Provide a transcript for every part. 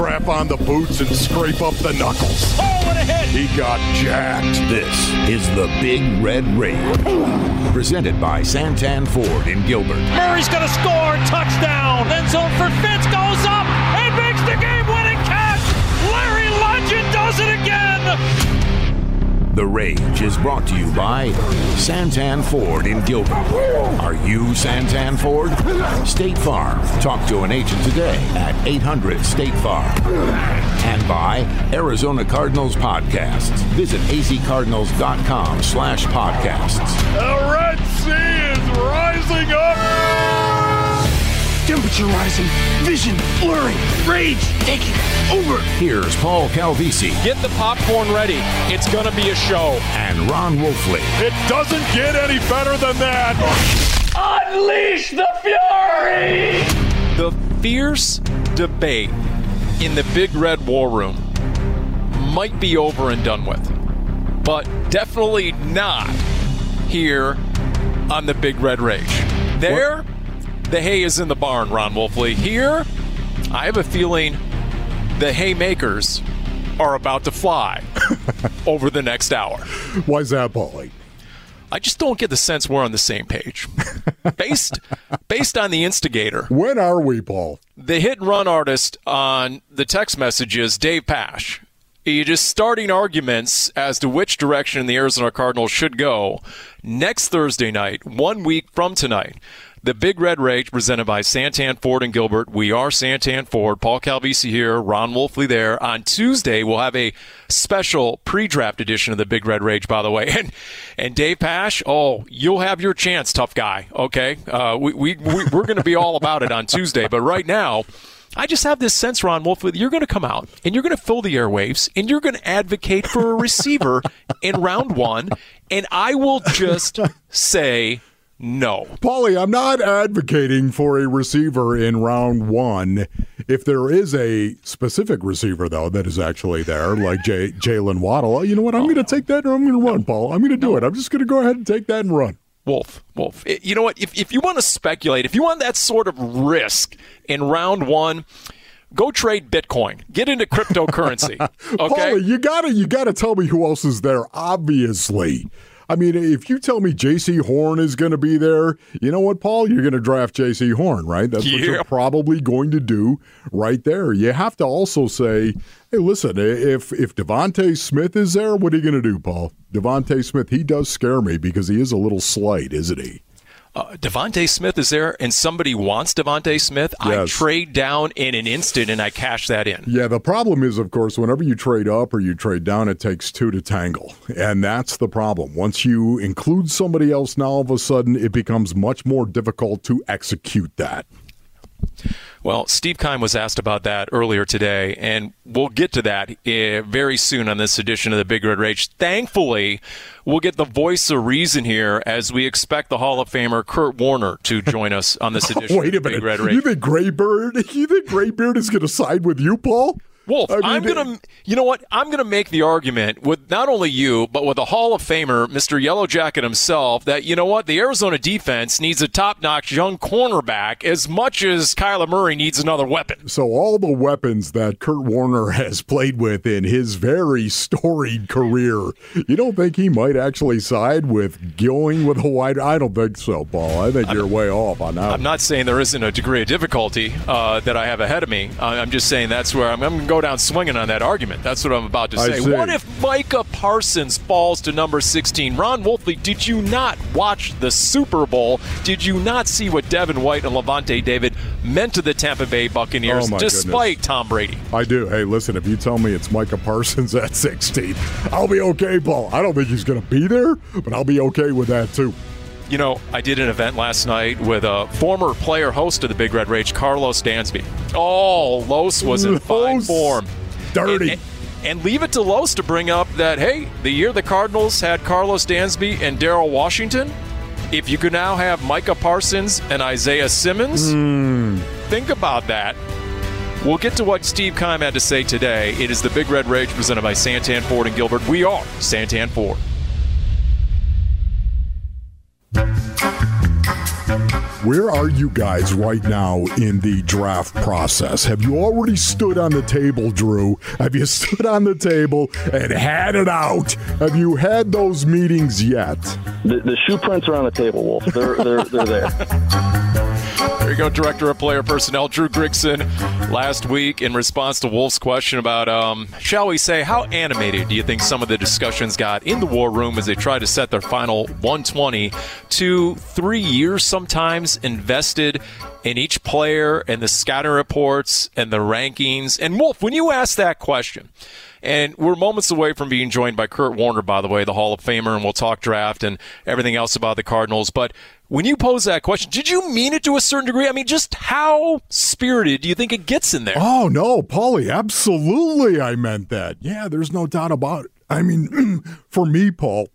strap on the boots and scrape up the knuckles. Oh, what a hit! He got jacked. This is the Big Red Rage, presented by Santan Ford in Gilbert. Murray's going to score. Touchdown. End zone for Fitz goes up and makes the game-winning catch. Larry Legend does it again. The Rage is brought to you by Santan Ford in Gilbert. Are you Santan Ford? State Farm. Talk to an agent today at 800 State Farm. And by Arizona Cardinals Podcasts. Visit azcardinals.com slash podcasts. The Red Sea is rising up. Temperature rising, vision blurring, rage taking over. Here's Paul Calvisi Get the popcorn ready. It's going to be a show. and Ron Wolfley. It doesn't get any better than that. Unleash the fury! The fierce debate in the Big Red War Room might be over and done with, but definitely not here on the Big Red Rage. There, the hay is in the barn, Ron Wolfley. Here, I have a feeling the haymakers are about to fly over the next hour. Why's that, Paulie? I just don't get the sense we're on the same page. based based on the instigator, When are we, Paul? the hit and run artist on the text messages, Dave Pash. He just starting arguments as to which direction the Arizona Cardinals should go next Thursday night, one week from tonight. The Big Red Rage presented by Santan Ford and Gilbert. We are Santan Ford. Paul Calvisi here, Ron Wolfley there. On Tuesday, we'll have a special pre-draft edition of the Big Red Rage, by the way. And and Dave Pash, oh, you'll have your chance, tough guy. Okay, uh, we, we, we we're going to be all about it on Tuesday. But right now. I just have this sense, Ron Wolf, that you're going to come out and you're going to fill the airwaves and you're going to advocate for a receiver in round one, and I will just say no. Paulie, I'm not advocating for a receiver in round one. If there is a specific receiver, though, that is actually there, like J- Jaylen Waddle, you know what? I'm going to take that and I'm going to run, Paul. I'm going to do it. I'm just going to go ahead and take that and run. Wolf, Wolf. You know what? If, if you want to speculate, if you want that sort of risk in round one, go trade Bitcoin. Get into cryptocurrency. Okay. Paulie, you gotta you gotta tell me who else is there. Obviously, I mean, if you tell me Jaycee Horn is going to be there, you know what, Paul? You're going to draft Jaycee Horn, right? That's what you're probably going to do right there. You have to also say, hey, listen, if if DeVonta Smith is there, what are you going to do, Paul? DeVonta Smith, he does scare me because he is a little slight, isn't he? Uh, DeVonta Smith is there, and somebody wants DeVonta Smith. I trade down in an instant, and I cash that in. Yeah, the problem is, of course, whenever you trade up or you trade down, it takes two to tangle. And that's the problem. Once you include somebody else, now all of a sudden it becomes much more difficult to execute that. Well, Steve Keim was asked about that earlier today, and we'll get to that uh, very soon on this edition of the Big Red Rage. Thankfully, we'll get the voice of reason here as we expect the Hall of Famer Kurt Warner to join us on this edition Wait a of the Big minute. You think Graybeard? You think Graybeard is going to side with you, Paul? Wolf, I mean, I'm gonna, you know what? I'm gonna make the argument with not only you, but with the Hall of Famer, Mr. Yellow Jacket himself, that you know what? The Arizona defense needs a top-notch young cornerback as much as Kyler Murray needs another weapon. So all the weapons that Kurt Warner has played with in his very storied career, you don't think he might actually side with going with a wide? I don't think so, Paul. I think you're way off on that. I'm not saying there isn't a degree of difficulty uh, that I have ahead of me. I'm just saying that's where I'm, I'm going to go down swinging on that argument. That's what I'm about to say. What if Micah Parsons falls to number 16? Ron Wolfley, did you not watch the Super Bowl? Did you not see what Devin White and Lavonte David meant to the Tampa Bay Buccaneers Oh, despite Tom Brady? I do. Hey, listen, if you tell me it's Micah Parsons at 16, I'll be okay, Paul. I don't think he's going to be there, but I'll be okay with that too. You know, I did an event last night with a former player host of the Big Red Rage, Karlos Dansby. Oh, Los was in fine form. Dirty. And, and leave it to Los to bring up that, hey, the year the Cardinals had Karlos Dansby and Daryl Washington, if you could now have Micah Parsons and Isaiah Simmons, hmm. think about that. We'll get to what Steve Keim had to say today. It is the Big Red Rage presented by Santan Ford and Gilbert. We are Santan Ford. Where are you guys right now in the draft process? Have you already stood on the table, Dru? Have you stood on the table and had it out? Have you had those meetings yet? The, the shoe prints are on the table, Wolf. They're, they're, they're there. Director of Player Personnel Dru Grigson. Last week, in response to Wolf's question about, um, shall we say, how animated do you think some of the discussions got in the war room as they tried to set their final 120 to three years sometimes invested in each player and the scouting reports and the rankings? And Wolf, when you asked that question, and we're moments away from being joined by Kurt Warner, by the way, the Hall of Famer, and we'll talk draft and everything else about the Cardinals. But when you pose that question, did you mean it to a certain degree? I mean, just how spirited do you think it gets in there? Oh, no, Paulie, absolutely I meant that. Yeah, there's no doubt about it. I mean, for me, Paul,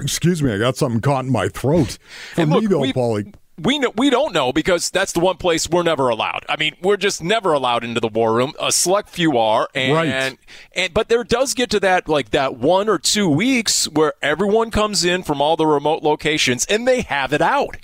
excuse me, I got something caught in my throat. For look, me, though, Paulie, we know, we don't know because that's the one place we're never allowed. I mean, we're just never allowed into the war room. A select few are, and Right. and but there does get to that like that one or two weeks where everyone comes in from all the remote locations and they have it out.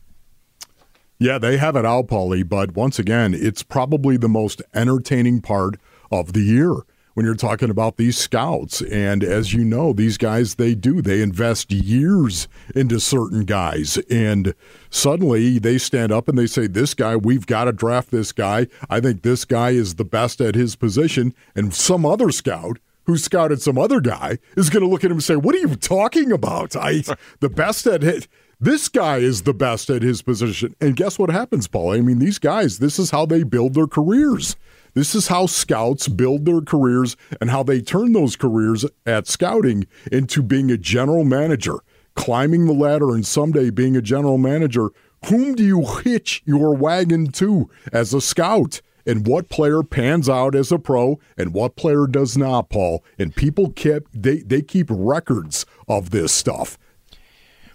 Yeah, they have it out, Paulie, but once again, it's probably the most entertaining part of the year when you're talking about these scouts. And as you know, these guys, they do. They invest years into certain guys. And suddenly they stand up and they say, This guy, we've got to draft this guy. I think this guy is the best at his position. And some other scout who scouted some other guy is going to look at him and say, "What are you talking about? I the best at it. This guy is the best at his position." And guess what happens, Paul? I mean, these guys. This is how they build their careers. This is how scouts build their careers and how they turn those careers at scouting into being a general manager, climbing the ladder, and someday being a general manager. Whom do you hitch your wagon to as a scout? and what player pans out as a pro and what player does not, Paul. And people keep they they keep records of this stuff.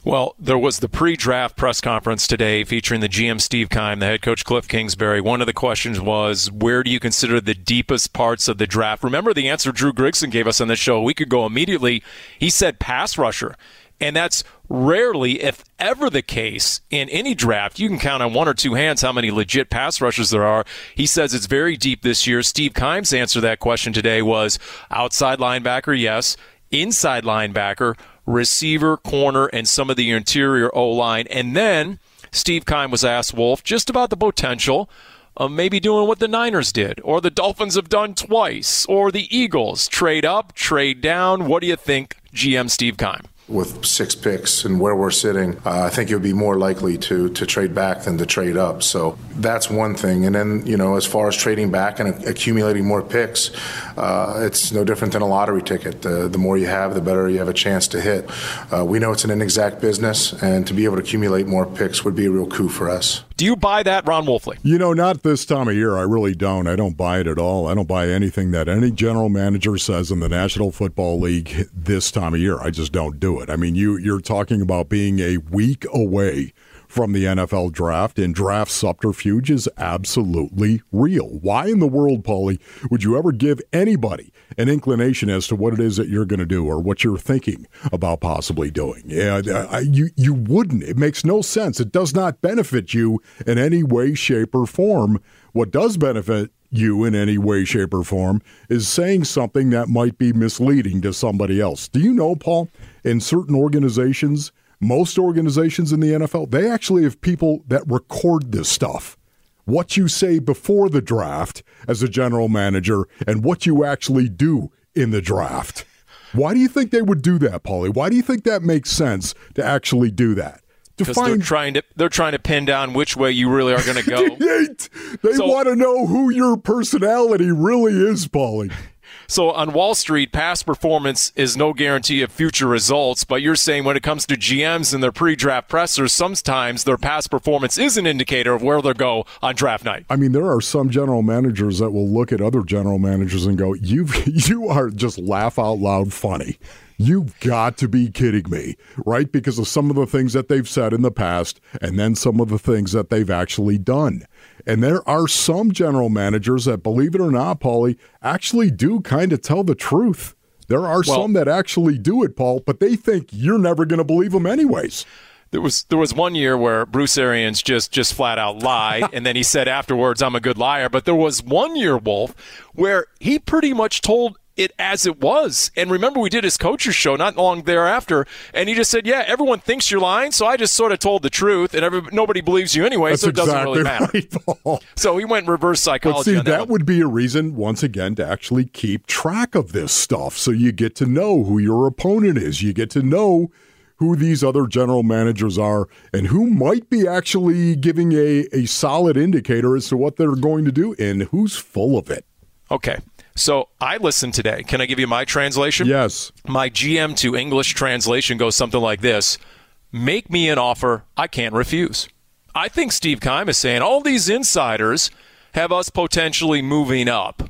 Well, there was the pre-draft press conference today featuring the GM Steve Keim, the head coach Cliff Kingsbury. One of the questions was, "Where do you consider the deepest parts of the draft?" Remember the answer Dru Grigson gave us on the show a week ago. Immediately, he said pass rusher, and that's rarely, if ever, the case in any draft. You can count on one or two hands how many legit pass rushers there are. He says it's very deep this year. Steve Keim's answer to that question today was outside linebacker, yes, inside linebacker receiver, corner, and some of the interior O line. And then Steve Keim was asked, Wolf, just about the potential of maybe doing what the Niners did, or the Dolphins have done twice, or the Eagles trade up, trade down. What do you think, GM Steve Keim? With six picks and where we're sitting, uh, I think would be more likely to to trade back than to trade up. So that's one thing. And then you know, as far as trading back and accumulating more picks, uh, it's no different than a lottery ticket. The, the more you have, the better you have a chance to hit. Uh, we know it's an inexact business, and to be able to accumulate more picks would be a real coup for us. Do you buy that, Ron Wolfley? You know, not this time of year. I really don't. I don't buy it at all. I don't buy anything that any general manager says in the National Football League this time of year. I just don't do it. I mean, you you're talking about being a week away from the NFL draft, and draft subterfuge is absolutely real. Why in the world, Paulie, would you ever give anybody an inclination as to what it is that you're going to do or what you're thinking about possibly doing? Yeah, I, you you wouldn't. It makes no sense. It does not benefit you in any way, shape, or form. What does benefit you in any way, shape, or form is saying something that might be misleading to somebody else. Do you know, Paul, in certain organizations, most organizations in the NFL, they actually have people that record this stuff. What you say before the draft as a general manager and what you actually do in the draft. Why do you think they would do that, Paulie? Why do you think that makes sense to actually do that? Because they're trying to they're trying to pin down which way you really are going to go. they So- want to know who your personality really is, Paulie. So on Wall Street, past performance is no guarantee of future results, but you're saying when it comes to GMs and their pre-draft pressers, sometimes their past performance is an indicator of where they'll go on draft night. I mean, there are some general managers that will look at other general managers and go, "You, you are just laugh out loud funny." You've got to be kidding me, right? Because of some of the things that they've said in the past, and then some of the things that they've actually done. And there are some general managers that, believe it or not, Paulie, actually do kind of tell the truth. There are Well- some that actually do it, Paul, but they think you're never going to believe them anyways. there was there was one year where Bruce Arians just just flat out lied, and then he said afterwards, "I'm a good liar." But there was one year, Wolf, where he pretty much told it as it was. And remember, we did his coaches show not long thereafter, and he just said, "Yeah, everyone thinks you're lying, so I just sort of told the truth, and every, nobody believes you anyway, That's so it doesn't exactly really matter." right. So he went reverse psychology. But see, that, that would be a reason, once again, to actually keep track of this stuff. So you get to know who your opponent is. You get to know who these other general managers are and who might be actually giving a, a solid indicator as to what they're going to do and who's full of it. Okay. So I listened today. Can I give you my translation? Yes. My GM to English translation goes something like this Make me an offer I can't refuse. I think Steve Keim is saying all these insiders have us potentially moving up.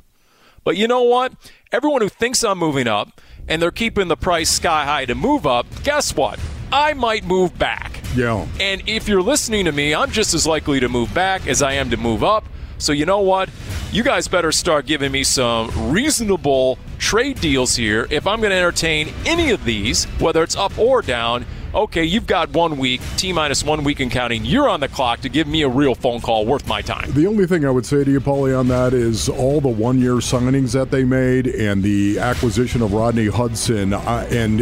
But you know what? Everyone who thinks I'm moving up and they're keeping the price sky high to move up, guess what? I might move back. Yeah. And if you're listening to me, I'm just as likely to move back as I am to move up. So you know what? You guys better start giving me some reasonable trade deals here if I'm going to entertain any of these, whether it's up or down. Okay, you've got one week, T minus one week and counting. You're on the clock to give me a real phone call worth my time. The only thing I would say to you, Paulie, on that is all the one year signings that they made and the acquisition of Rodney Hudson uh, and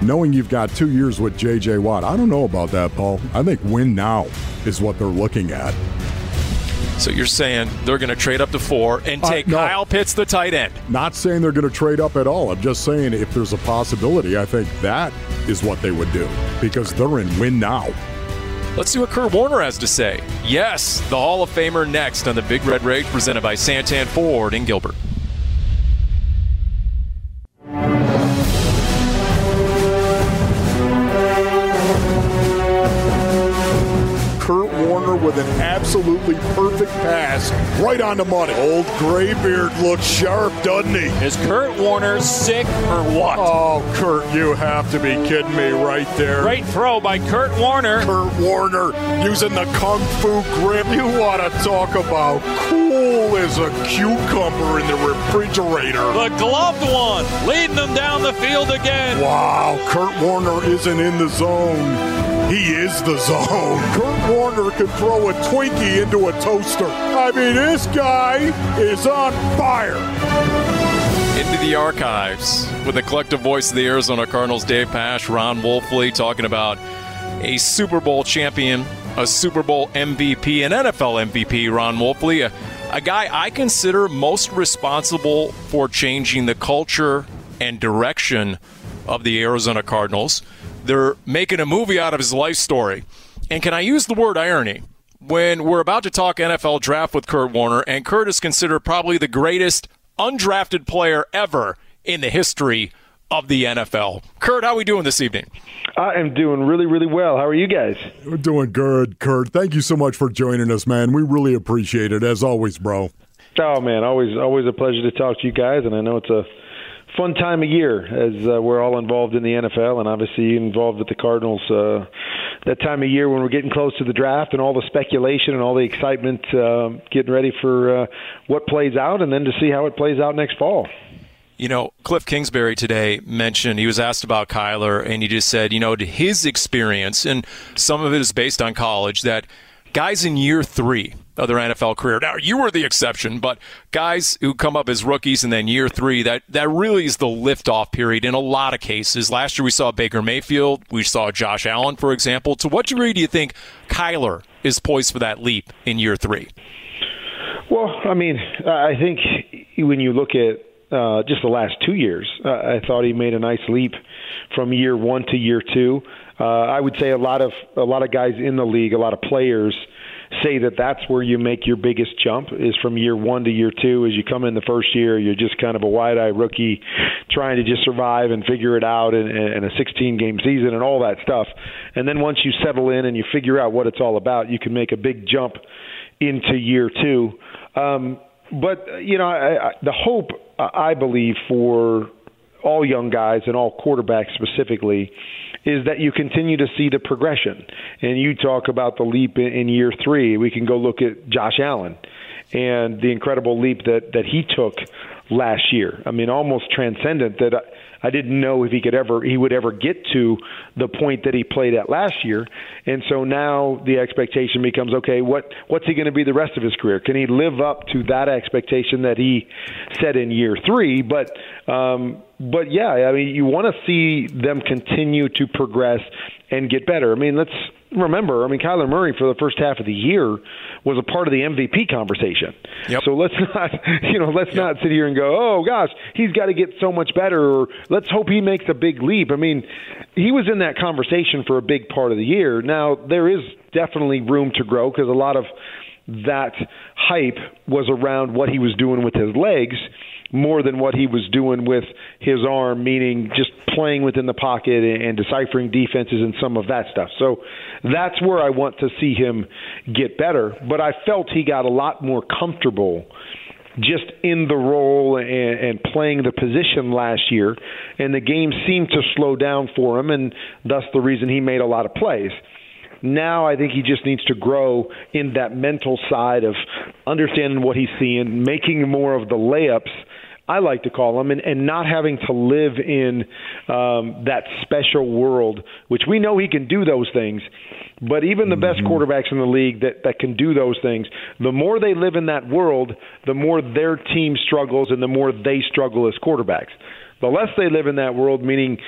knowing you've got two years with J.J. Watt. I don't know about that, Paul. I think win now is what they're looking at. So you're saying they're going to trade up to four and Uh, take no. Kyle Pitts, the tight end. Not saying they're going to trade up at all. I'm just saying if there's a possibility, I think that is what they would do because they're in win now. Let's see what Kurt Warner has to say. Yes, the Hall of Famer next on the Big Red Rage presented by Santan Ford in Gilbert. Absolutely perfect pass right on the money. Old Graybeard looks sharp, doesn't he? Is Kurt Warner sick or what? Oh, Kurt, you have to be kidding me right there. Great throw by Kurt Warner. Kurt Warner using the kung fu grip. You want to talk about cool as a cucumber in the refrigerator. The gloved one leading them down the field again. Wow, Kurt Warner isn't in the zone. He is the zone. Kurt Warner can throw a Twinkie into a toaster. I mean, this guy is on fire. Into the archives with the collective voice of the Arizona Cardinals, Dave Pash, Ron Wolfley, talking about a Super Bowl champion, a Super Bowl MVP, an NFL MVP, Ron Wolfley, a, a guy I consider most responsible for changing the culture and direction of the Arizona Cardinals. They're making a movie out of his life story. And can I use the word irony? When we're about to talk NFL draft with Kurt Warner, and Kurt is considered probably the greatest undrafted player ever in the history of the NFL. Kurt, how are we doing this evening? I am doing really, really well. How are you guys? We're doing good, Kurt. Thank you so much for joining us, man. We really appreciate it, as always, bro. Oh man, always, always a pleasure to talk to you guys, and I know it's a fun time of year as uh, we're all involved in the NFL, and obviously involved with the Cardinals. Uh, that time of year when we're getting close to the draft and all the speculation and all the excitement, uh, getting ready for uh, what plays out, and then to see how it plays out next fall. You know, Cliff Kingsbury today mentioned he was asked about Kyler, and he just said, you know, to his experience, and some of it is based on college, that guys in year three of their NFL career. Now, you were the exception, but guys who come up as rookies and then year three, that, that really is the liftoff period in a lot of cases. Last year we saw Baker Mayfield, we saw Josh Allen, for example. To what degree do you think Kyler is poised for that leap in year three? Well, I mean, I think when you look at uh, just the last two years, uh, I thought he made a nice leap from year one to year two. Uh, I would say a lot of a lot of guys in the league, a lot of players say that that's where you make your biggest jump is from year one to year two. As you come in the first year, you're just kind of a wide-eyed rookie trying to just survive and figure it out in, in a 16-game season and all that stuff. And then once you settle in and you figure out what it's all about, you can make a big jump into year two. Um, but you know, I, I, the hope I believe for all young guys and all quarterbacks specifically is that you continue to see the progression. And you talk about the leap in, in year three. We can go look at Josh Allen and the incredible leap that that he took last year. I mean, almost transcendent that I, I didn't know if he could ever he would ever get to the point that he played at last year. And so now the expectation becomes okay, what what's he going to be the rest of his career? Can he live up to that expectation that he set in year 3? But um but yeah, I mean, you want to see them continue to progress and get better. I mean, let's remember, I mean, Kyler Murray for the first half of the year was a part of the MVP conversation. Yep. So let's not, you know, let's yep. not sit here and go, oh gosh, he's got to get so much better, or let's hope he makes a big leap. I mean, he was in that conversation for a big part of the year. Now there is definitely room to grow because a lot of that hype was around what he was doing with his legs more than what he was doing with his arm, meaning just playing within the pocket and, deciphering defenses and some of that stuff. So that's where I want to see him get better. But I felt he got a lot more comfortable just in the role and, and playing the position last year, and the game seemed to slow down for him, and thus the reason he made a lot of plays. Now I think he just needs to grow in that mental side of understanding what he's seeing, making more of the layups I like to call them, and, and not having to live in um, that special world, which we know he can do those things. But even the best mm-hmm. quarterbacks in the league that, that can do those things, the more they live in that world, the more their team struggles and the more they struggle as quarterbacks. The less they live in that world, meaning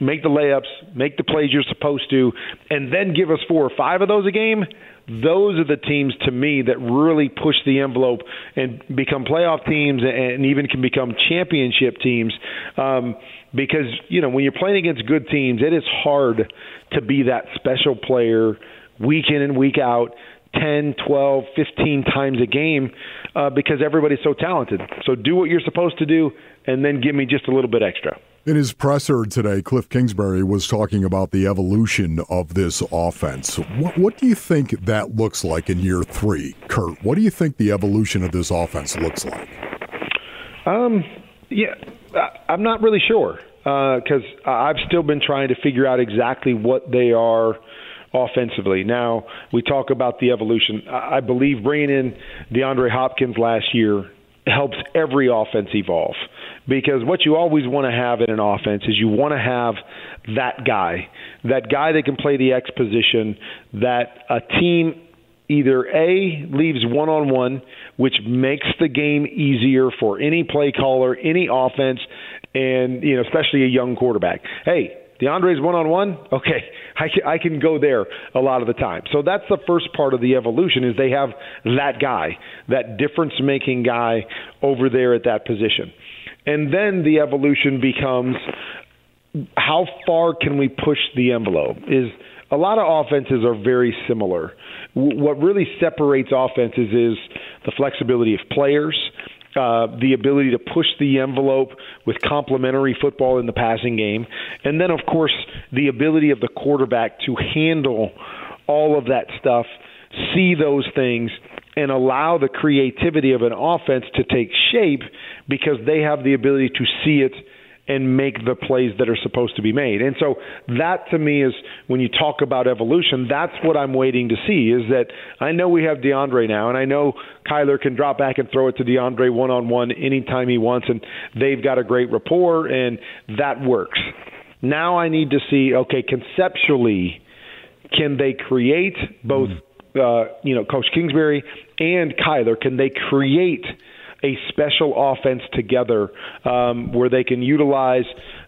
make the layups, make the plays you're supposed to, and then give us four or five of those a game, those are the teams to me that really push the envelope and become playoff teams and even can become championship teams. Um, because you know when you're playing against good teams, it is hard to be that special player week in and week out. 10, 12, 15 times a game uh, because everybody's so talented. So do what you're supposed to do and then give me just a little bit extra. In his presser today, Cliff Kingsbury was talking about the evolution of this offense. What, what, do you think that looks like in year three, Kurt? What do you think the evolution of this offense looks like? Um, yeah, I'm not really sure because uh, I've still been trying to figure out exactly what they are offensively. Now we talk about the evolution. I believe bringing in DeAndre Hopkins last year helps every offense evolve because what you always want to have in an offense is you want to have that guy, that guy that can play the X position, that a team either A leaves one on one, which makes the game easier for any play caller, any offense, and you know, especially a young quarterback. Hey, DeAndre's one on one. Okay, I can, I can go there a lot of the time. So that's the first part of the evolution is they have that guy, that difference making guy over there at that position. And then the evolution becomes how far can we push the envelope? Is a lot of offenses are very similar. What really separates offenses is the flexibility of players, uh, the ability to push the envelope with complementary football in the passing game, and then, of course, the ability of the quarterback to handle all of that stuff, see those things, and allow the creativity of an offense to take shape because they have the ability to see it and make the plays that are supposed to be made. And so that to me is when you talk about evolution, that's what I'm waiting to see is that I know we have DeAndre now and I know Kyler can drop back and throw it to DeAndre one on one anytime he wants and they've got a great rapport and that works. Now I need to see okay conceptually can they create both uh, you know Coach Kingsbury and Kyler can they create a special offense together um, where they can utilize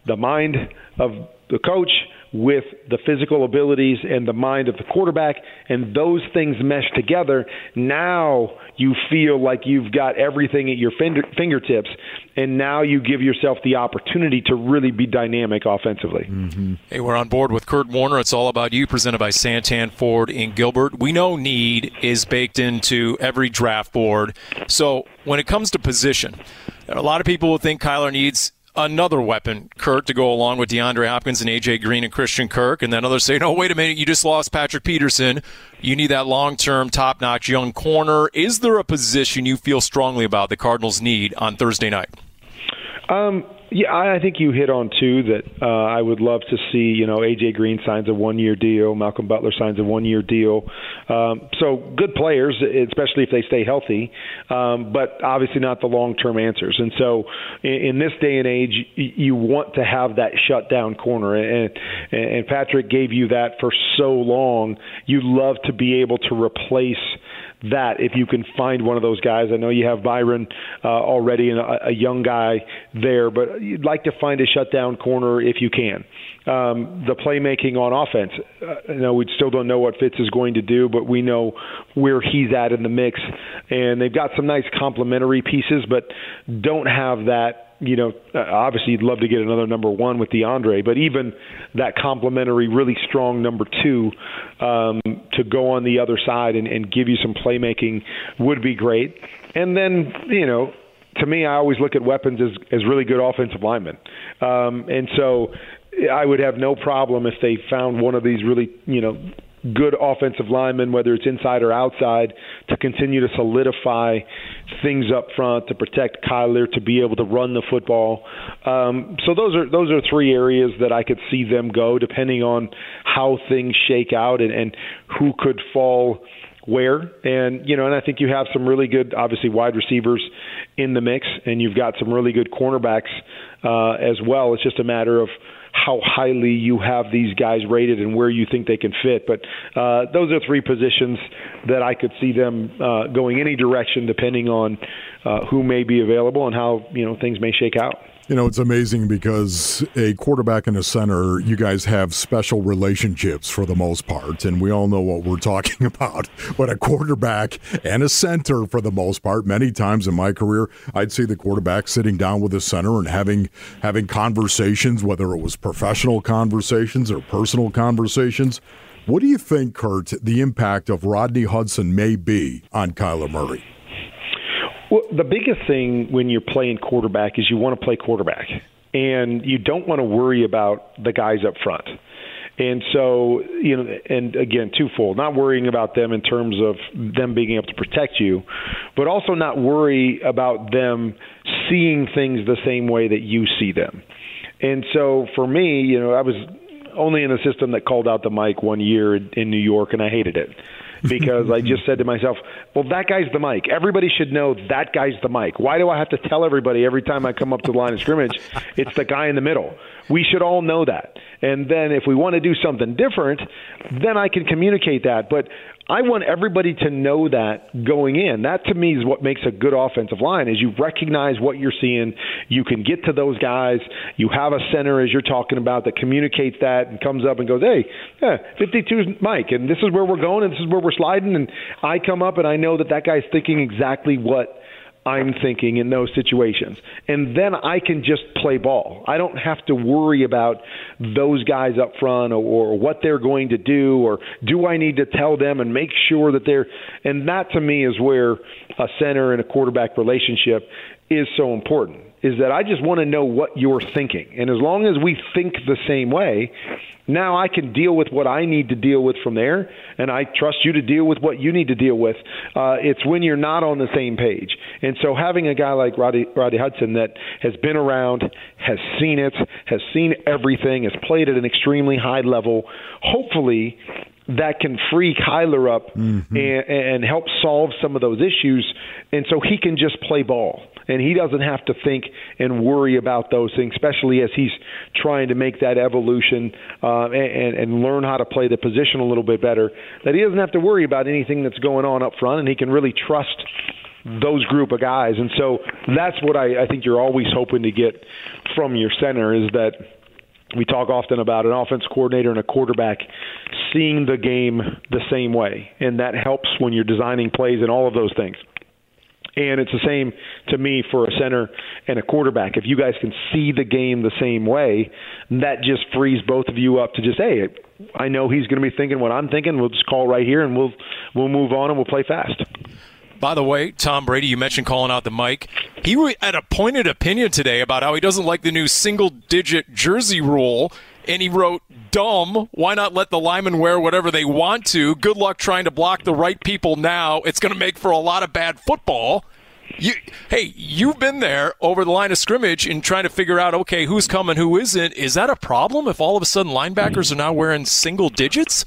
the mind of the coach with the physical abilities and the mind of the quarterback, and those things mesh together. Now you feel like you've got everything at your finger, fingertips, and now you give yourself the opportunity to really be dynamic offensively. Mm-hmm. Hey, we're on board with Kurt Warner. It's all about you, presented by Santan Ford in Gilbert. We know need is baked into every draft board. So when it comes to position, a lot of people will think Kyler needs another weapon, Kurt, to go along with DeAndre Hopkins and AJ Green and Christian Kirk. And then others say, no, wait a minute, you just lost Patrick Peterson. You need that long term, top notch young corner. Is there a position you feel strongly about the Cardinals need on Thursday night? Um, Yeah, I think you hit on two that uh, I would love to see. You know, AJ Green signs a one-year deal, Malcolm Butler signs a one-year deal. Um, so good players, especially if they stay healthy, um, but obviously not the long-term answers. And so, in, in this day and age, you want to have that shutdown corner, and and Patrick gave you that for so long. You love to be able to replace that if you can find one of those guys. I know you have Byron uh, already and a, a young guy there, but you'd like to find a shutdown corner if you can. Um, the playmaking on offense, uh, you know, we still don't know what Fitz is going to do, but we know where he's at in the mix, and they've got some nice complementary pieces, but don't have that you know, uh, obviously you'd love to get another number one with DeAndre, but even that complementary, really strong number two um, to go on the other side and, and give you some playmaking would be great. And then, you know, to me, I always look at weapons as, as really good offensive linemen. Um, and so I would have no problem if they found one of these really, you know, good offensive linemen, whether it's inside or outside, to continue to solidify things up front, to protect Kyler, to be able to run the football. Um, so those are those are three areas that I could see them go, depending on how things shake out and, and who could fall where and you know and I think you have some really good obviously wide receivers in the mix and you've got some really good cornerbacks uh, as well it's just a matter of how highly you have these guys rated and where you think they can fit. But uh, those are three positions that I could see them uh, going any direction depending on uh, who may be available and how you know things may shake out. You know, it's amazing because a quarterback and a center, you guys have special relationships for the most part, and we all know what we're talking about. But a quarterback and a center, for the most part, many times in my career, I'd see the quarterback sitting down with the center and having having conversations, whether it was professional conversations or personal conversations. What do you think, Kurt, the impact of Rodney Hudson may be on Kyler Murray? Well, the biggest thing when you're playing quarterback is you want to play quarterback, and you don't want to worry about the guys up front. And so, you know, and again, twofold, not worrying about them in terms of them being able to protect you, but also not worry about them seeing things the same way that you see them. And so for me, you know, I was only in a system that called out the Mike one year in New York, and I hated it because I just said to myself, well, that guy's the Mike. Everybody should know that guy's the Mike. Why do I have to tell everybody every time I come up to the line of scrimmage, it's the guy in the middle? We should all know that. And then if we want to do something different, then I can communicate that. But I want everybody to know that going in. That to me is what makes a good offensive line is you recognize what you're seeing, you can get to those guys, you have a center as you're talking about that communicates that and comes up and goes, "Hey, yeah, 52 Mike and this is where we're going and this is where we're sliding." And I come up and I know that that guy's thinking exactly what I'm thinking in those situations. And then I can just play ball. I don't have to worry about those guys up front or, or what they're going to do or do I need to tell them and make sure that they're and that to me is where a center and a quarterback relationship is so important is that I just want to know what you're thinking. And as long as we think the same way, now I can deal with what I need to deal with from there, and I trust you to deal with what you need to deal with. Uh, it's when you're not on the same page. And so having a guy like Roddy, Roddy Hudson that has been around, has seen it, has seen everything, has played at an extremely high level, hopefully that can free Kyler up mm-hmm. and, and help solve some of those issues, and so he can just play ball and he doesn't have to think and worry about those things, especially as he's trying to make that evolution uh, and, and learn how to play the position a little bit better. That he doesn't have to worry about anything that's going on up front, and he can really trust those group of guys. And so that's what I, I think you're always hoping to get from your center is that we talk often about an offense coordinator and a quarterback seeing the game the same way, and that helps when you're designing plays and all of those things. And it's the same to me for a center and a quarterback. If you guys can see the game the same way, that just frees both of you up to just, hey, I know he's going to be thinking what I'm thinking. We'll just call right here and we'll we'll move on and we'll play fast. By the way, Tom Brady, you mentioned calling out the Mike. He had a pointed opinion today about how he doesn't like the new single digit jersey rule. And he wrote, dumb. Why not let the linemen wear whatever they want to? Good luck trying to block the right people now. It's going to make for a lot of bad football. You, hey, you've been there over the line of scrimmage and trying to figure out, okay, who's coming, who isn't. Is that a problem if all of a sudden linebackers are now wearing single digits?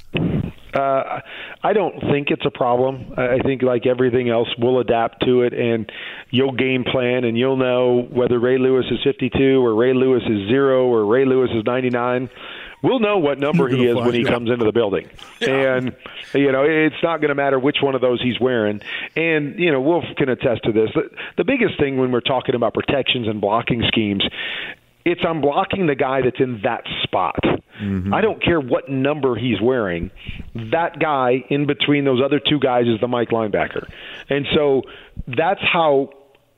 Uh, I don't think it's a problem. I think, like everything else, we'll adapt to it, and you'll game plan, and you'll know whether Ray Lewis is 52 or Ray Lewis is zero or Ray Lewis is 99 we'll know what number he is when he comes into the building. Yeah. And you know, it's not going to matter which one of those he's wearing. And you know, Wolf can attest to this. The, the biggest thing when we're talking about protections and blocking schemes it's I'm blocking the guy that's in that spot. Mm-hmm. I don't care what number he's wearing. That guy in between those other two guys is the Mike linebacker. And so that's how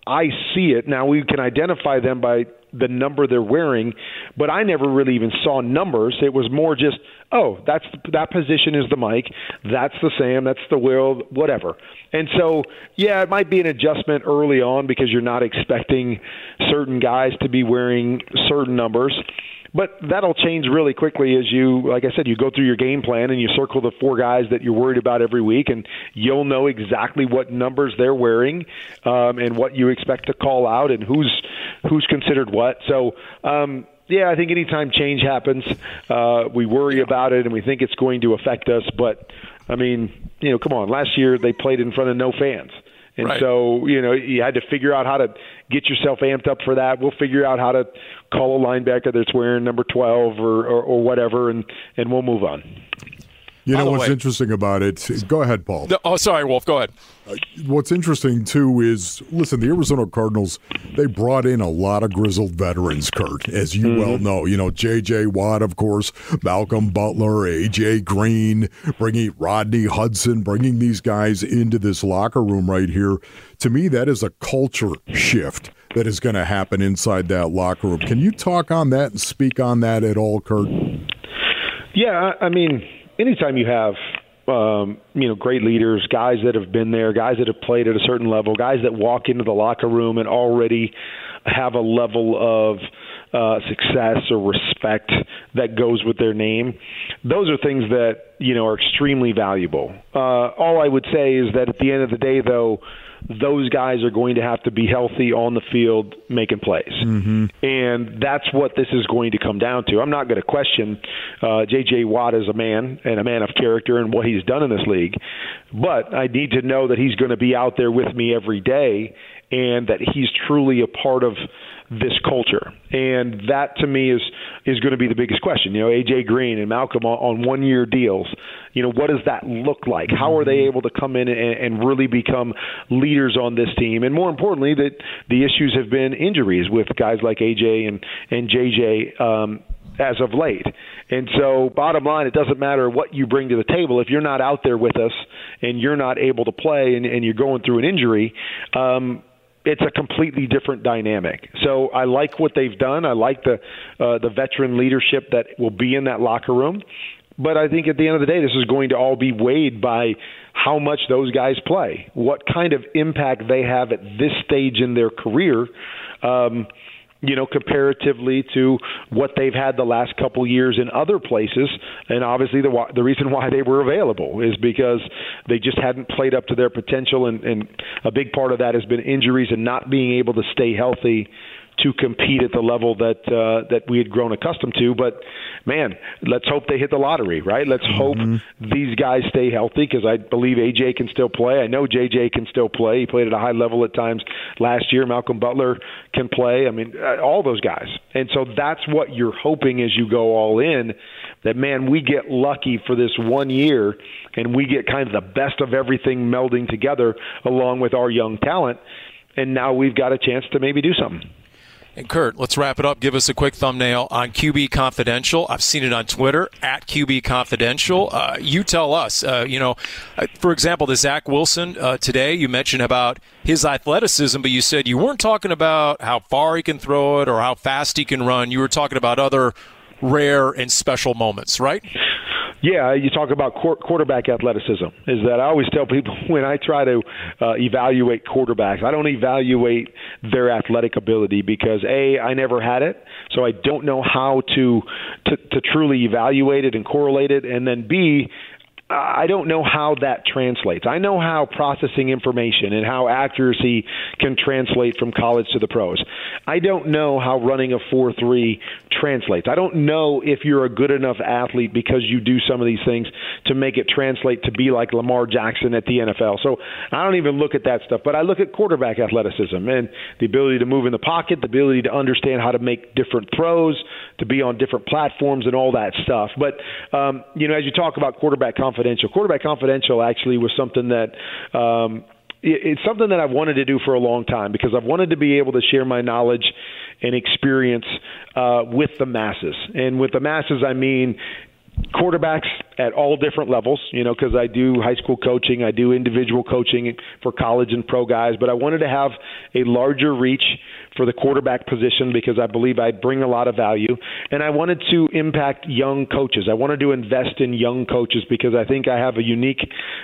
I see it. Now we can identify them by the number they're wearing, but I never really even saw numbers. It was more just, oh, that's that position is the Mike, that's the Sam, that's the Will, whatever. And so, yeah, it might be an adjustment early on because you're not expecting certain guys to be wearing certain numbers. But that'll change really quickly as you, like I said, you go through your game plan and you circle the four guys that you're worried about every week, and you'll know exactly what numbers they're wearing um, and what you expect to call out and who's who's considered what. So. Um, yeah, I think anytime change happens, uh, we worry about it and we think it's going to affect us. But I mean, you know, come on. Last year they played in front of no fans. And right. so, you know, you had to figure out how to get yourself amped up for that. We'll figure out how to call a linebacker that's wearing number 12 or, or, or whatever, and, and we'll move on. You know what's way, interesting about it? Go ahead, Paul. No, oh, sorry, Wolf. Go ahead. Uh, what's interesting too is listen, the Arizona Cardinals they brought in a lot of grizzled veterans, Kurt, as you mm-hmm. well know. You know, J.J. Watt, of course, Malcolm Butler, A.J. Green, bringing Rodney Hudson, bringing these guys into this locker room right here. To me, that is a culture shift that is going to happen inside that locker room. Can you talk on that and speak on that at all, Kurt? Yeah, I mean anytime you have um, you know, great leaders, guys that have been there, guys that have played at a certain level, guys that walk into the locker room and already have a level of uh, success or respect that goes with their name. Those are things that you know are extremely valuable. Uh, all I would say is that at the end of the day, though, those guys are going to have to be healthy on the field making plays. Mm-hmm. And that's what this is going to come down to. I'm not going to question uh, J.J. Watt as a man and a man of character and what he's done in this league, but I need to know that he's going to be out there with me every day and that he's truly a part of this culture. And that to me is is going to be the biggest question. You know, AJ Green and Malcolm on, on one year deals. You know, what does that look like? How are they able to come in and, and really become leaders on this team? And more importantly, that the issues have been injuries with guys like AJ and and JJ. Um, as of late. And so, bottom line, it doesn't matter what you bring to the table. If you're not out there with us and you're not able to play and, and you're going through an injury, um, it's a completely different dynamic. So I like what they've done. I like the uh, the veteran leadership that will be in that locker room. But I think at the end of the day, this is going to all be weighed by how much those guys play, what kind of impact they have at this stage in their career. Um, you know, comparatively to what they've had the last couple years in other places. And obviously, the the reason why they were available is because they just hadn't played up to their potential, and, and a big part of that has been injuries and not being able to stay healthy to compete at the level that uh, that we had grown accustomed to. But man, let's hope they hit the lottery, right? Let's mm-hmm. hope these guys stay healthy because I believe AJ can still play. I know JJ can still play. He played at a high level at times last year. Malcolm Butler can play. I mean, uh, all those guys. And so that's what you're hoping as you go all in. That man, we get lucky for this one year, and we get kind of the best of everything melding together along with our young talent. And now we've got a chance to maybe do something. And Kurt, let's wrap it up. Give us a quick thumbnail on QB Confidential. I've seen it on Twitter at QB Confidential. Uh, you tell us. Uh, you know, uh, for example, the Zach Wilson uh, today. You mentioned about his athleticism, but you said you weren't talking about how far he can throw it or how fast he can run. You were talking about other rare and special moments, right? Yeah, you talk about quarterback athleticism. Is that I always tell people when I try to uh, evaluate quarterbacks, I don't evaluate their athletic ability because a I never had it, so I don't know how to to, to truly evaluate it and correlate it, and then b I don't know how that translates. I know how processing information and how accuracy can translate from college to the pros. I don't know how running a 4 3 translates. I don't know if you're a good enough athlete because you do some of these things to make it translate to be like Lamar Jackson at the NFL. So I don't even look at that stuff, but I look at quarterback athleticism and the ability to move in the pocket, the ability to understand how to make different throws, to be on different platforms, and all that stuff. But, um, you know, as you talk about quarterback Confidential. Quarterback Confidential actually was something that um, it's something that I've wanted to do for a long time because I've wanted to be able to share my knowledge and experience uh, with the masses. And with the masses, I mean quarterbacks at all different levels, you know, because I do high school coaching, I do individual coaching for college and pro guys, but I wanted to have a larger reach for the quarterback position because I believe I bring a lot of value. And I wanted to impact young coaches. I wanted to invest in young coaches because I think I have a unique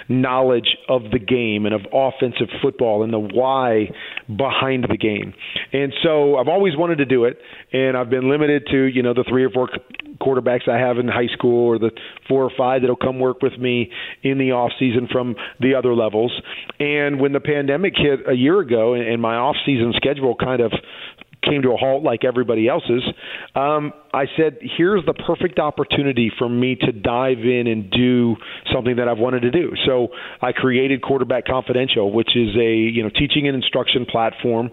knowledge of the game and of offensive football and the why behind the game. And so I've always wanted to do it, and I've been limited to, you know, the three or four quarterbacks I have in high school or the four or that'll come work with me in the off season from the other levels. And when the pandemic hit a year ago and my off season schedule kind of came to a halt like everybody else's, um, I said, here's the perfect opportunity for me to dive in and do something that I've wanted to do. So I created Quarterback Confidential, which is a you know teaching and instruction platform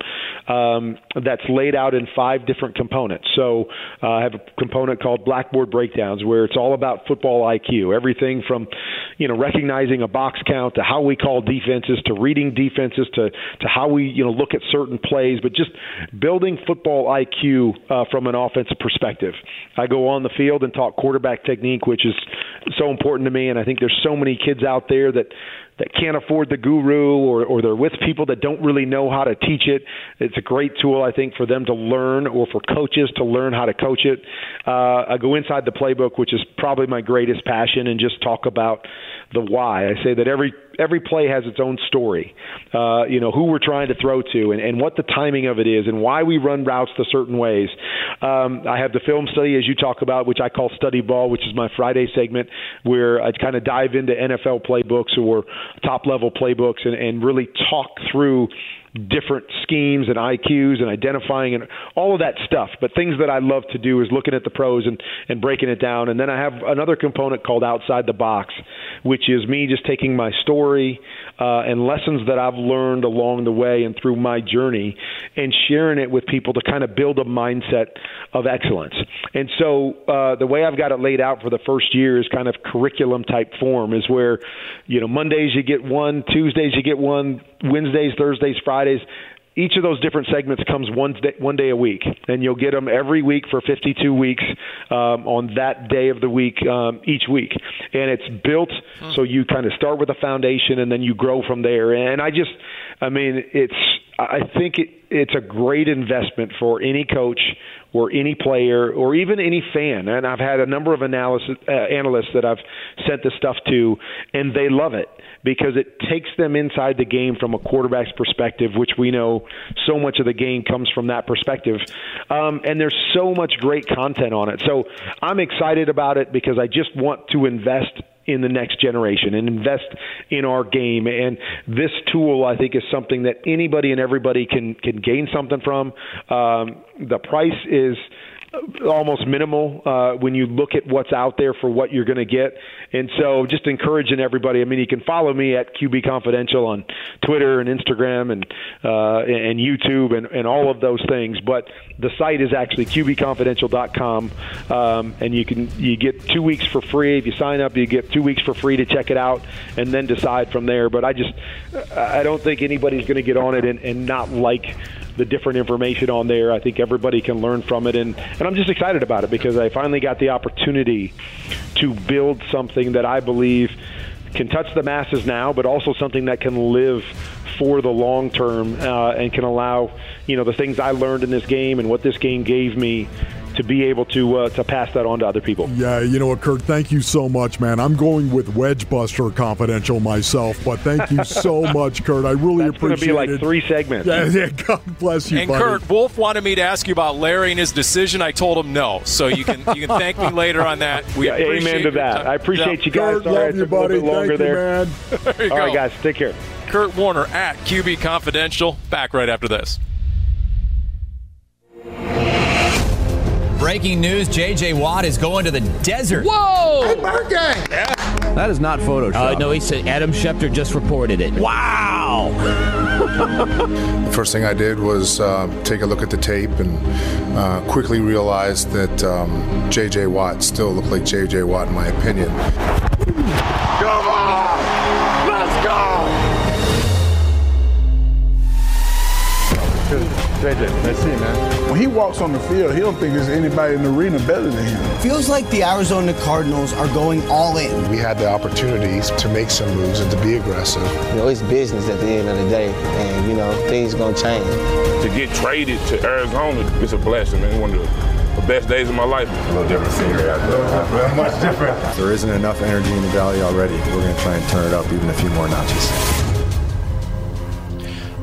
um, that's laid out in five different components. So uh, I have a component called Blackboard Breakdowns, where it's all about football IQ, everything from you know recognizing a box count to how we call defenses to reading defenses to to how we you know look at certain plays, but just building football IQ uh, from an offensive perspective perspective. I go on the field and talk quarterback technique, which is so important to me. And I think there's so many kids out there that that can't afford the guru or, or they're with people that don't really know how to teach it. It's a great tool, I think, for them to learn or for coaches to learn how to coach it. Uh, I go inside the playbook, which is probably my greatest passion, and just talk about the why. I say that every every play has its own story. Uh, you know who we're trying to throw to, and, and what the timing of it is, and why we run routes the certain ways. Um, I have the film study, as you talk about, which I call Study Ball, which is my Friday segment, where I kind of dive into NFL playbooks or top level playbooks and, and really talk through different schemes and IQs and identifying and all of that stuff. But things that I love to do is looking at the pros and, and breaking it down. And then I have another component called outside the box, which is me just taking my story uh, and lessons that I've learned along the way and through my journey and sharing it with people to kind of build a mindset of excellence. And so uh, the way I've got it laid out for the first year is kind of curriculum type form is where, you know, Mondays you get one, Tuesdays you get one, Wednesdays, Thursdays, Fridays each of those different segments comes one day, one day a week, and you'll get them every week for 52 weeks um, on that day of the week um, each week. And it's built so you kind of start with a foundation and then you grow from there. And I just, I mean, it's I think it, it's a great investment for any coach or any player or even any fan. And I've had a number of analysis, uh, analysts that I've sent this stuff to, and they love it because it takes them inside the game from a quarterback's perspective, which we know so much of the game comes from that perspective. Um, and there's so much great content on it. So I'm excited about it because I just want to invest in the next generation and invest in our game. And this tool, I think, is something that anybody and everybody can can gain something from. Um, the price is almost minimal uh, when you look at what's out there for what you're going to get. And so, just encouraging everybody. I mean, you can follow me at QB Confidential on Twitter and Instagram and uh, and YouTube and, and all of those things. But the site is actually QBConfidential.com, um, and you can you get two weeks for free if you sign up. You get two weeks for free to check it out, and then decide from there. But I just I don't think anybody's going to get on it and, and not like the different information on there. I think everybody can learn from it, and and I'm just excited about it because I finally got the opportunity to build something that I believe can touch the masses now, but also something that can live for the long term uh, and can allow you know the things I learned in this game and what this game gave me to be able to uh, to pass that on to other people. Yeah, you know what, Kurt? Thank you so much, man. I'm going with Wedge Buster Confidential myself, but thank you so much, Kurt. I really That's going to appreciate be like it. three segments. Yeah, yeah, God bless you, And buddy. Kurt Wolf wanted me to ask you about Larry and his decision. I told him no, so you can you can thank me later on that. We Yeah, appreciate amen to that. time. I appreciate Yeah. you guys. Kurt, Sorry I love you, took a buddy. bit longer Thank you, there. man. There you All go. right, guys, take care. Kurt Warner at QB Confidential. Back right after this. Breaking news JJ Watt is going to the desert. Whoa! That is not Photoshop. Uh, no, he said Adam Schefter just reported it. Wow. The first thing I did was uh, take a look at the tape and uh, quickly realized that um, J.J. Watt still looked like J.J. Watt in my opinion. Come on! JJ, let's see, man. When he walks on the field, he don't think there's anybody in the arena better than him. Feels like the Arizona Cardinals are going all in. We had the opportunities to make some moves and to be aggressive. You know, it's business at the end of the day, and you know things gonna change. To get traded to Arizona, it's a blessing, man. One of the, the best days of my life. A little different scenery out there. Much different. There isn't enough energy in the valley already. We're going to try and turn it up even a few more notches.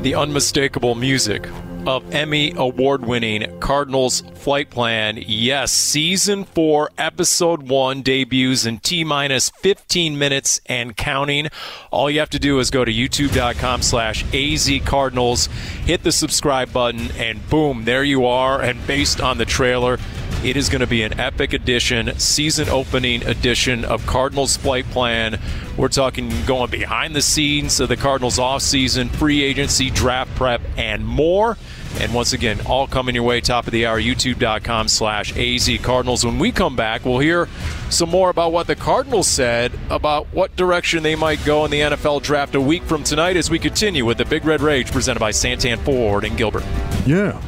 the unmistakable music of Emmy award winning Cardinals Flight Plan. Yes, season four, episode one debuts in T minus 15 minutes and counting. All you have to do is go to youtube.com slash AZ Cardinals, hit the subscribe button, and boom, there you are. And based on the trailer, it is going to be an epic edition, season opening edition of Cardinals Flight Plan. We're talking going behind the scenes of the Cardinals offseason, free agency, draft prep, and more. And once again, all coming your way, top of the hour, youtube.com slash AZ Cardinals. When we come back, we'll hear some more about what the Cardinals said about what direction they might go in the NFL draft a week from tonight as we continue with the Big Red Rage presented by Santan Ford and Gilbert. Yeah.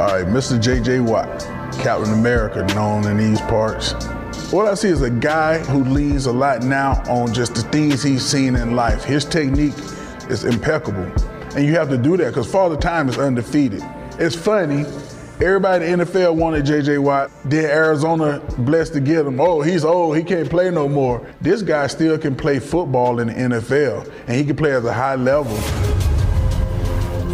All right, Mr. J.J. Watt, Captain America, known in these parts. What I see is a guy who leans a lot now on just the things he's seen in life. His technique is impeccable. And you have to do that because Father Time is undefeated. It's funny. Everybody in the NFL wanted J.J. Watt. Then Arizona blessed to get him. Oh, he's old. He can't play no more. This guy still can play football in the NFL, and he can play at a high level.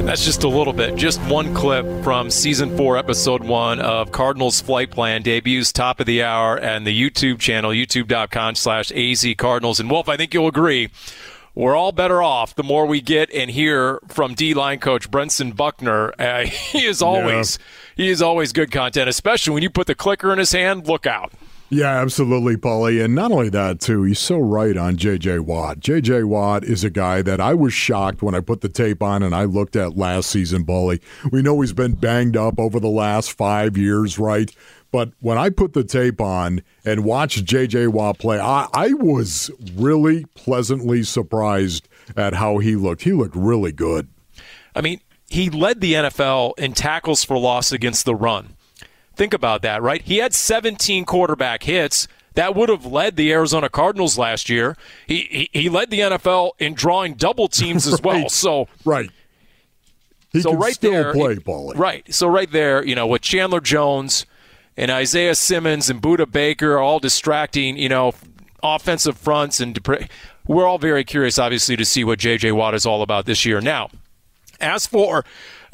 That's just a little bit, just one clip from season four, episode one of Cardinals Flight Plan debuts top of the hour and the YouTube channel, youtube.com slash AZ Cardinals. And Wolf, I think you'll agree, we're all better off the more we get and hear from D line coach Brentson Buckner. Uh, he is always he is always good content, especially when you put the clicker in his hand. Look out. Yeah, absolutely, Paulie. And not only that, too, he's so right on J.J. Watt. J.J. Watt is a guy that I was shocked when I put the tape on and I looked at last season, Paulie. We know he's been banged up over the last five years, right? But when I put the tape on and watched J.J. Watt play, I, I was really pleasantly surprised at how he looked. He looked really good. I mean, he led the NFL in tackles for loss against the run. Think about that, right? He had 17 quarterback hits. That would have led the Arizona Cardinals last year. He he, he led the NFL in drawing double teams as well. Right. So right. He so can right still there, play, Paulie. Right. So right there, you know, with Chandler Jones and Isaiah Simmons and Budda Baker all distracting, you know, offensive fronts and we're all very curious, obviously, to see what J.J. Watt is all about this year. Now, as for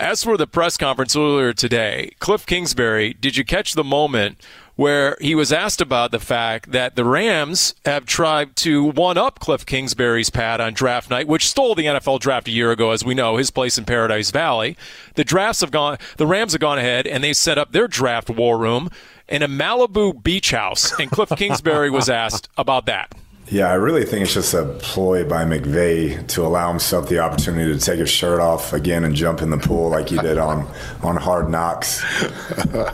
as for the press conference earlier today, Cliff Kingsbury, did you catch the moment where he was asked about the fact that the Rams have tried to one up Cliff Kingsbury's pad on draft night, which stole the NFL draft a year ago, as we know, his place in Paradise Valley. The drafts have gone the Rams have gone ahead and they set up their draft war room in a Malibu beach house, and Cliff Kingsbury was asked about that. Yeah, I really think it's just a ploy by McVay to allow himself the opportunity to take his shirt off again and jump in the pool like he did on, on Hard Knocks.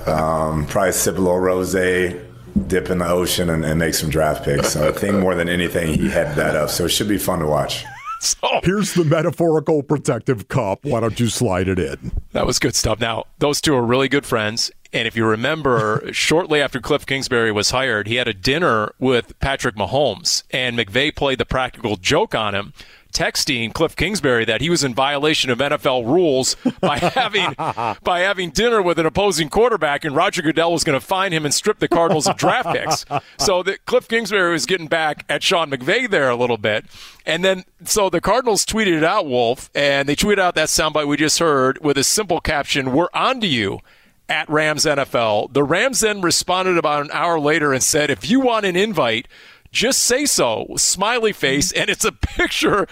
Um, probably sip a little rose, dip in the ocean, and, and make some draft picks. So I think more than anything, he had that up. So it should be fun to watch. So Here's the metaphorical protective cup. Why don't you slide it in? That was good stuff. Now, those two are really good friends. And if you remember, shortly after Cliff Kingsbury was hired, he had a dinner with Patrick Mahomes, and McVay played the practical joke on him, texting Cliff Kingsbury that he was in violation of NFL rules by having by having dinner with an opposing quarterback, and Roger Goodell was going to fine him and strip the Cardinals of draft picks. So that Cliff Kingsbury was getting back at Sean McVay there a little bit, and then so the Cardinals tweeted it out, Wolf, and they tweeted out that soundbite we just heard with a simple caption: "We're on to you." At Rams NFL. The Rams then responded about an hour later and said, if you want an invite, just say so. Smiley face, and it's a picture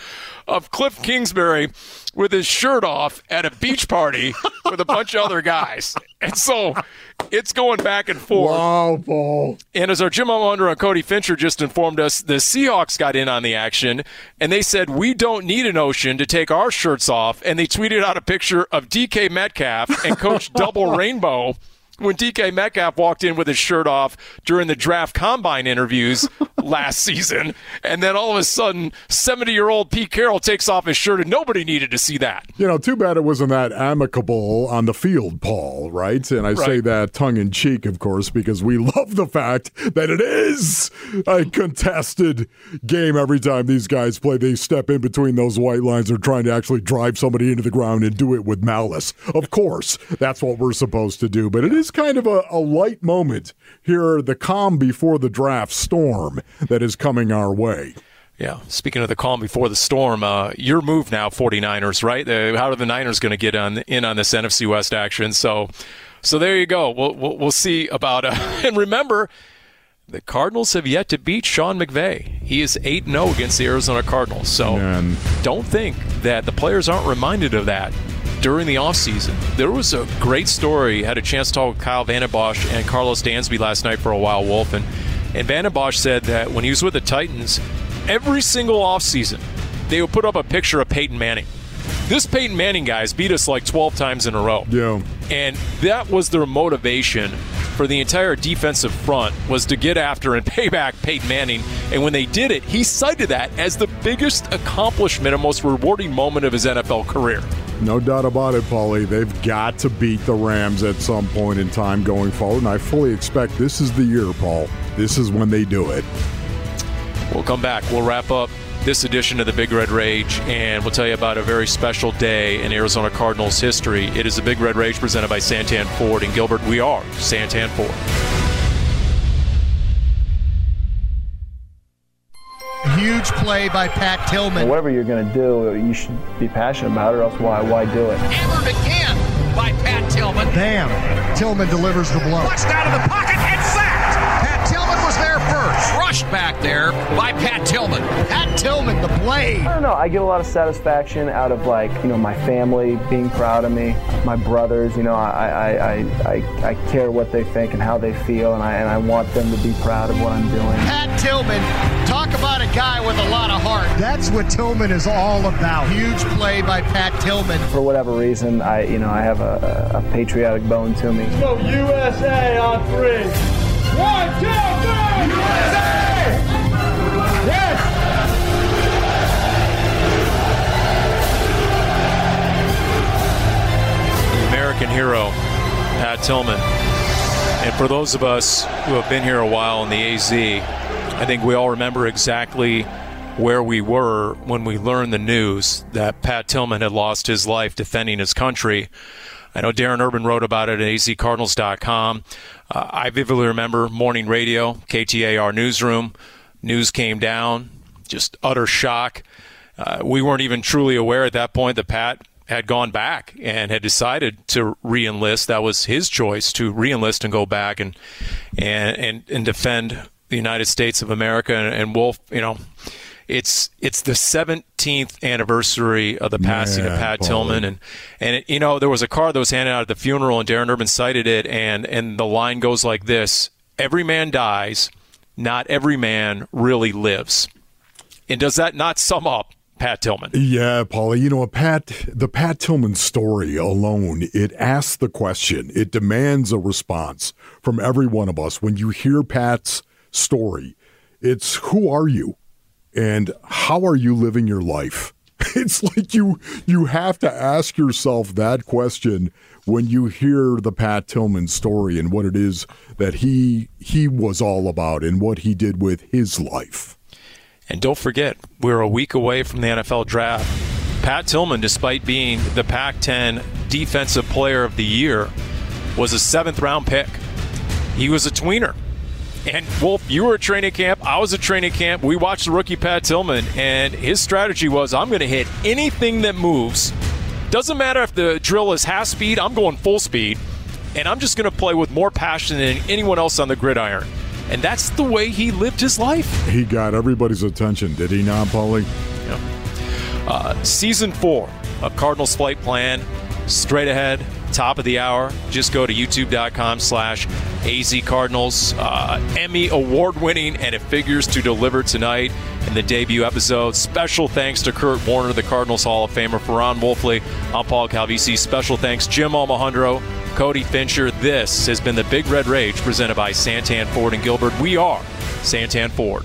of Cliff Kingsbury with his shirt off at a beach party with a bunch of other guys. And so it's going back and forth. Wow. And as our Jim Under and Cody Fincher just informed us, the Seahawks got in on the action and they said, We don't need an ocean to take our shirts off. And they tweeted out a picture of DK Metcalf and Coach Double Rainbow when DK Metcalf walked in with his shirt off during the draft combine interviews last season, and then all of a sudden, 70 year old Pete Carroll takes off his shirt, and nobody needed to see that. You know, too bad it wasn't that amicable on the field, Paul, right? And I right. say that tongue in cheek, of course, because we love the fact that it is a contested game every time these guys play. They step in between those white lines. They're trying to actually drive somebody into the ground and do it with malice. Of course, that's what we're supposed to do, but it is kind of a, a light moment here, the calm before the draft storm that is coming our way. Yeah. Speaking of the calm before the storm, uh, your move now, 49ers, right? Uh, how are the Niners going to get on in on this NFC West action? So, so there you go. We'll we'll, we'll see about. Uh, and remember, the Cardinals have yet to beat Sean McVay. He is 8 0 against the Arizona Cardinals. So Man. don't think that the players aren't reminded of that during the offseason. There was a great story. I had a chance to talk with Kyle Vanden Bosch and Karlos Dansby last night for a while, Wolf. And, and Vanden Bosch said that when he was with the Titans, every single offseason, they would put up a picture of Peyton Manning. This Peyton Manning guys beat us like 12 times in a row. Yeah. And that was their motivation for the entire defensive front was to get after and pay back Peyton Manning. And when they did it, he cited that as the biggest accomplishment and most rewarding moment of his NFL career. No doubt about it, Paulie. They've got to beat the Rams at some point in time going forward. And I fully expect this is the year, Paul. This is when they do it. We'll come back. We'll wrap up this edition of the Big Red Rage, and we'll tell you about a very special day in Arizona Cardinals history. It is the Big Red Rage presented by Santan Ford in Gilbert. We are Santan Ford. Huge play by Pat Tillman. Whatever you're going to do, you should be passionate about it, or else why, why do it? Hammered again by Pat Tillman. Bam! Tillman delivers the blow. Flushed out of the pocket and sacked. Pat Tillman was there first. Rushed back there by Pat Tillman. Pat Tillman, the blade. I don't know. I get a lot of satisfaction out of like you know my family being proud of me, my brothers. You know, I I, I, I, I care what they think and how they feel, and I and I want them to be proud of what I'm doing. Pat Tillman, talk about a guy with a lot of heart. That's what Tillman is all about. Huge play by Pat Tillman. For whatever reason, I you know I have a, a, a patriotic bone to me. Let's go USA on three. One, two, three! USA! Yes! The American hero, Pat Tillman. And for those of us who have been here a while in the AZ, I think we all remember exactly where we were when we learned the news that Pat Tillman had lost his life defending his country. I know Darren Urban wrote about it at azcardinals.com. Uh, I vividly remember morning radio, KTAR newsroom. News came down, just utter shock. Uh, we weren't even truly aware at that point that Pat had gone back and had decided to reenlist. That was his choice to reenlist and go back and and and, and defend the United States of America. And, and Wolf, you know, it's it's the 17th anniversary of the passing of Pat Tillman, and and it, you know there was a card that was handed out at the funeral, and Darren Urban cited it, and and the line goes like this: "Every man dies, not every man really lives." And does that not sum up Pat Tillman. Yeah, Paulie. You know, a Pat the Pat Tillman story alone, it asks the question. It demands a response from every one of us. When you hear Pat's story, it's who are you? and how are you living your life? It's like you you have to ask yourself that question when you hear the Pat Tillman story and what it is that he he was all about and what he did with his life. And don't forget, we're a week away from the NFL draft. Pat Tillman, despite being the Pac 10 Defensive Player of the Year, was a seventh round pick. He was a tweener. And Wolf, you were at training camp. I was at training camp. We watched the rookie Pat Tillman, and his strategy was I'm going to hit anything that moves. Doesn't matter if the drill is half speed, I'm going full speed. And I'm just going to play with more passion than anyone else on the gridiron. And that's the way he lived his life. He got everybody's attention, did he not, Paulie? Yeah. Uh, season four of Cardinals Flight Plan, straight ahead, top of the hour. Just go to youtube.com slash AZ Cardinals. Uh, Emmy award winning, and it figures to deliver tonight in the debut episode. Special thanks to Kurt Warner, the Cardinals Hall of Famer. For Ron Wolfley, I'm Paul Calvisi. Special thanks, Jim Omohundro, Cody Fincher. This has been the Big Red Rage presented by Santan Ford and Gilbert. We are Santan Ford.